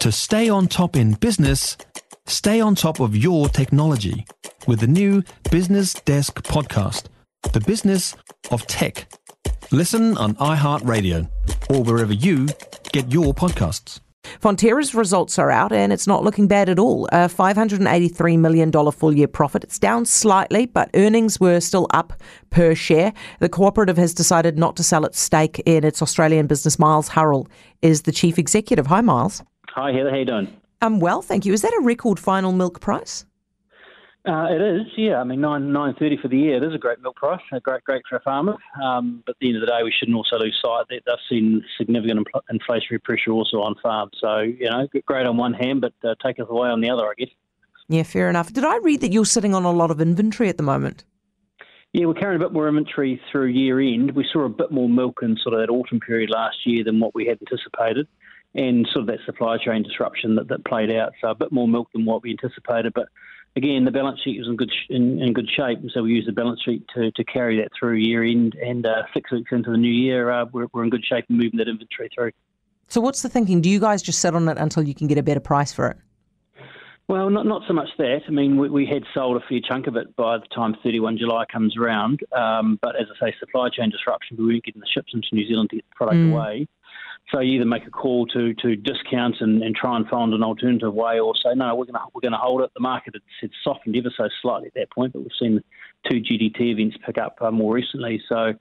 To stay on top in business, stay on top of your technology with the new Business Desk podcast, The Business of Tech. Listen on iHeartRadio or wherever you get your podcasts. Fonterra's results are out and it's not looking bad at all. A $583 million full year profit. It's down slightly, but earnings were still up per share. The cooperative has decided not to sell its stake in its Australian business. Miles Hurrell is the chief executive. Hi, Miles. Hi, Heather. How you doing? I'm well, thank you. Is that a record final milk price? Uh, it is, yeah. I mean, nine nine thirty for the year. It is a great milk price, a great great for a farmer. Um, but at the end of the day, we shouldn't also lose sight that they've seen significant impl- inflationary pressure also on farms. So you know, great on one hand, but uh, take us away on the other, I guess. Yeah, fair enough. Did I read that you're sitting on a lot of inventory at the moment? Yeah, we're carrying a bit more inventory through year end. We saw a bit more milk in sort of that autumn period last year than what we had anticipated, and sort of that supply chain disruption that, that played out. So a bit more milk than what we anticipated, but again, the balance sheet was in good in, in, good shape, so we used the balance sheet to, to carry that through year end. And uh, six weeks into the new year, uh, we're, we're in good shape and moving that inventory through. So, what's the thinking? Do you guys just sit on it until you can get a better price for it? Well, not not so much that. I mean, we, we had sold a fair chunk of it by the time 31 July comes around. Um, but as I say, supply chain disruption, we weren't getting the ships into New Zealand to get the product mm. away. So you either make a call to to discount and, and try and find an alternative way, or say no, we're going to we're going to hold it. The market had softened ever so slightly at that point, but we've seen two GDT events pick up uh, more recently. So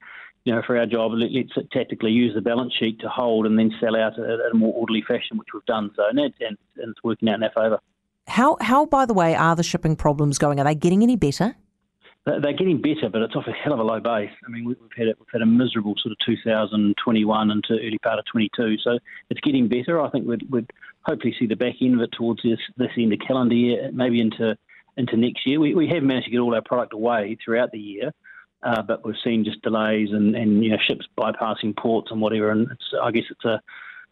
you know, for our job, let, us tactically use the balance sheet to hold and then sell out in a more orderly fashion, which we've done. So and, and, and it's working out in our favour. How how by the way are the shipping problems going? Are they getting any better? they're getting better, but it's off a hell of a low base. I mean, we've had a, we've had a miserable sort of 2021 into early part of 22, so it's getting better. I think we'd, we'd hopefully see the back end of it towards this this end of calendar year, maybe into into next year. We, we have managed to get all our product away throughout the year, uh, but we've seen just delays and, and you know ships bypassing ports and whatever. And I guess it's a,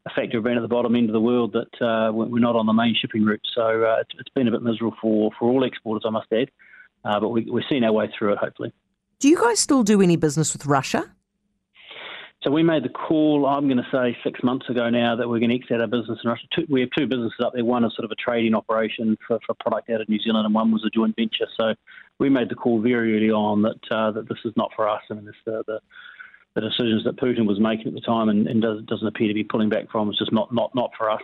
a factor of being at the bottom end of the world that uh, we're not on the main shipping route. So uh, it's, been a bit miserable for, for all exporters, I must add uh, but we, we're seeing our way through it, hopefully. Do you guys still do any business with Russia? So we made the call, I'm going to say six months ago now, that we're going to exit our business in Russia. Two, we have two businesses up there. One is sort of a trading operation for, for product out of New Zealand, and one was a joint venture. So we made the call very early on that uh, that this is not for us. I mean, this, uh, the the decisions that Putin was making at the time and, and does, doesn't appear to be pulling back from is just not not not for us.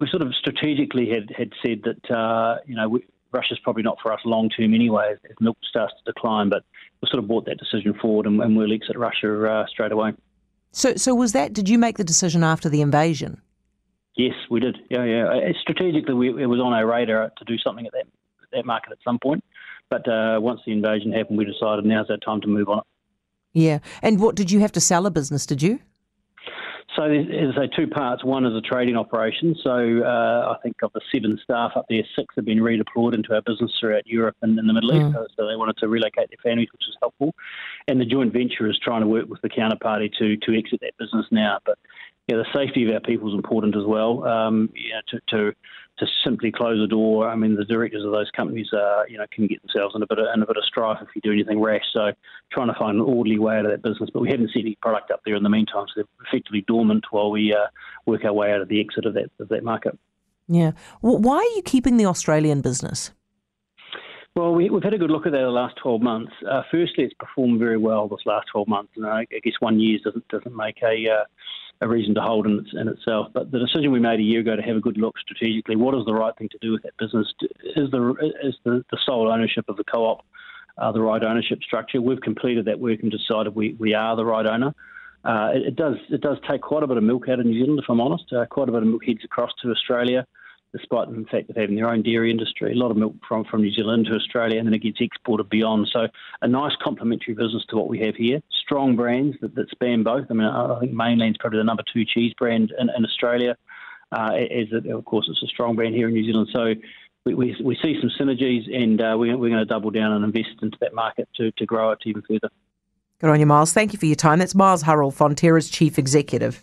We sort of strategically had had said that uh, you know we, Russia's probably not for us long term anyway as, as, milk starts to decline. But we sort of brought that decision forward and, and we'll exit Russia uh, straight away. So, so was that? Did you make the decision after the invasion? Yes, we did. Yeah, yeah. Uh, strategically, we, it was on our radar to do something at that that market at some point. But uh, once the invasion happened, we decided now's our time to move on it. Yeah. And what did you have to sell a business? Did you? So there's, say two parts. One is a trading operation. So uh, I think of the seven staff up there, six have been redeployed into our business throughout Europe and in the Middle East. Mm. So they wanted to relocate their families, which was helpful. And the joint venture is trying to work with the counterparty to to exit that business now. But yeah, the safety of our people is important as well. Um, to, to to simply close a door. I mean, the directors of those companies, uh, you know, can get themselves in a bit of, in a bit of strife if you do anything rash. So, trying to find an orderly way out of that business. But we haven't seen any product up there in the meantime, so they're effectively dormant while we uh, work our way out of the exit of that of that market. Yeah. Well, why are you keeping the Australian business? Well, we, have had a good look at that the last 12 months. Uh, firstly, it's performed very well this last 12 months, and I guess one year doesn't doesn't make a uh, a reason to hold in, in, itself. But the decision we made a year ago to have a good look strategically, what is the right thing to do with that business? Is the is the, the sole ownership of the co-op uh, the right ownership structure? We've completed that work and decided we, we are the right owner. Uh, it, it, does it does take quite a bit of milk out of New Zealand, if I'm honest. Uh, quite a bit of milk heads across to Australia despite the fact of having their own dairy industry, a lot of milk from, from New Zealand to Australia, and then it gets exported beyond. So a nice complementary business to what we have here. Strong brands that, that span both. I mean, I think Mainland's probably the number two cheese brand in, in Australia. Uh, as it, of course, it's a strong brand here in New Zealand. So we, we, we see some synergies, and uh, we, we're going to double down and invest into that market to, to grow it even further. Good on you, Miles. Thank you for your time. That's Miles Hurrell, Fonterra's Chief Executive.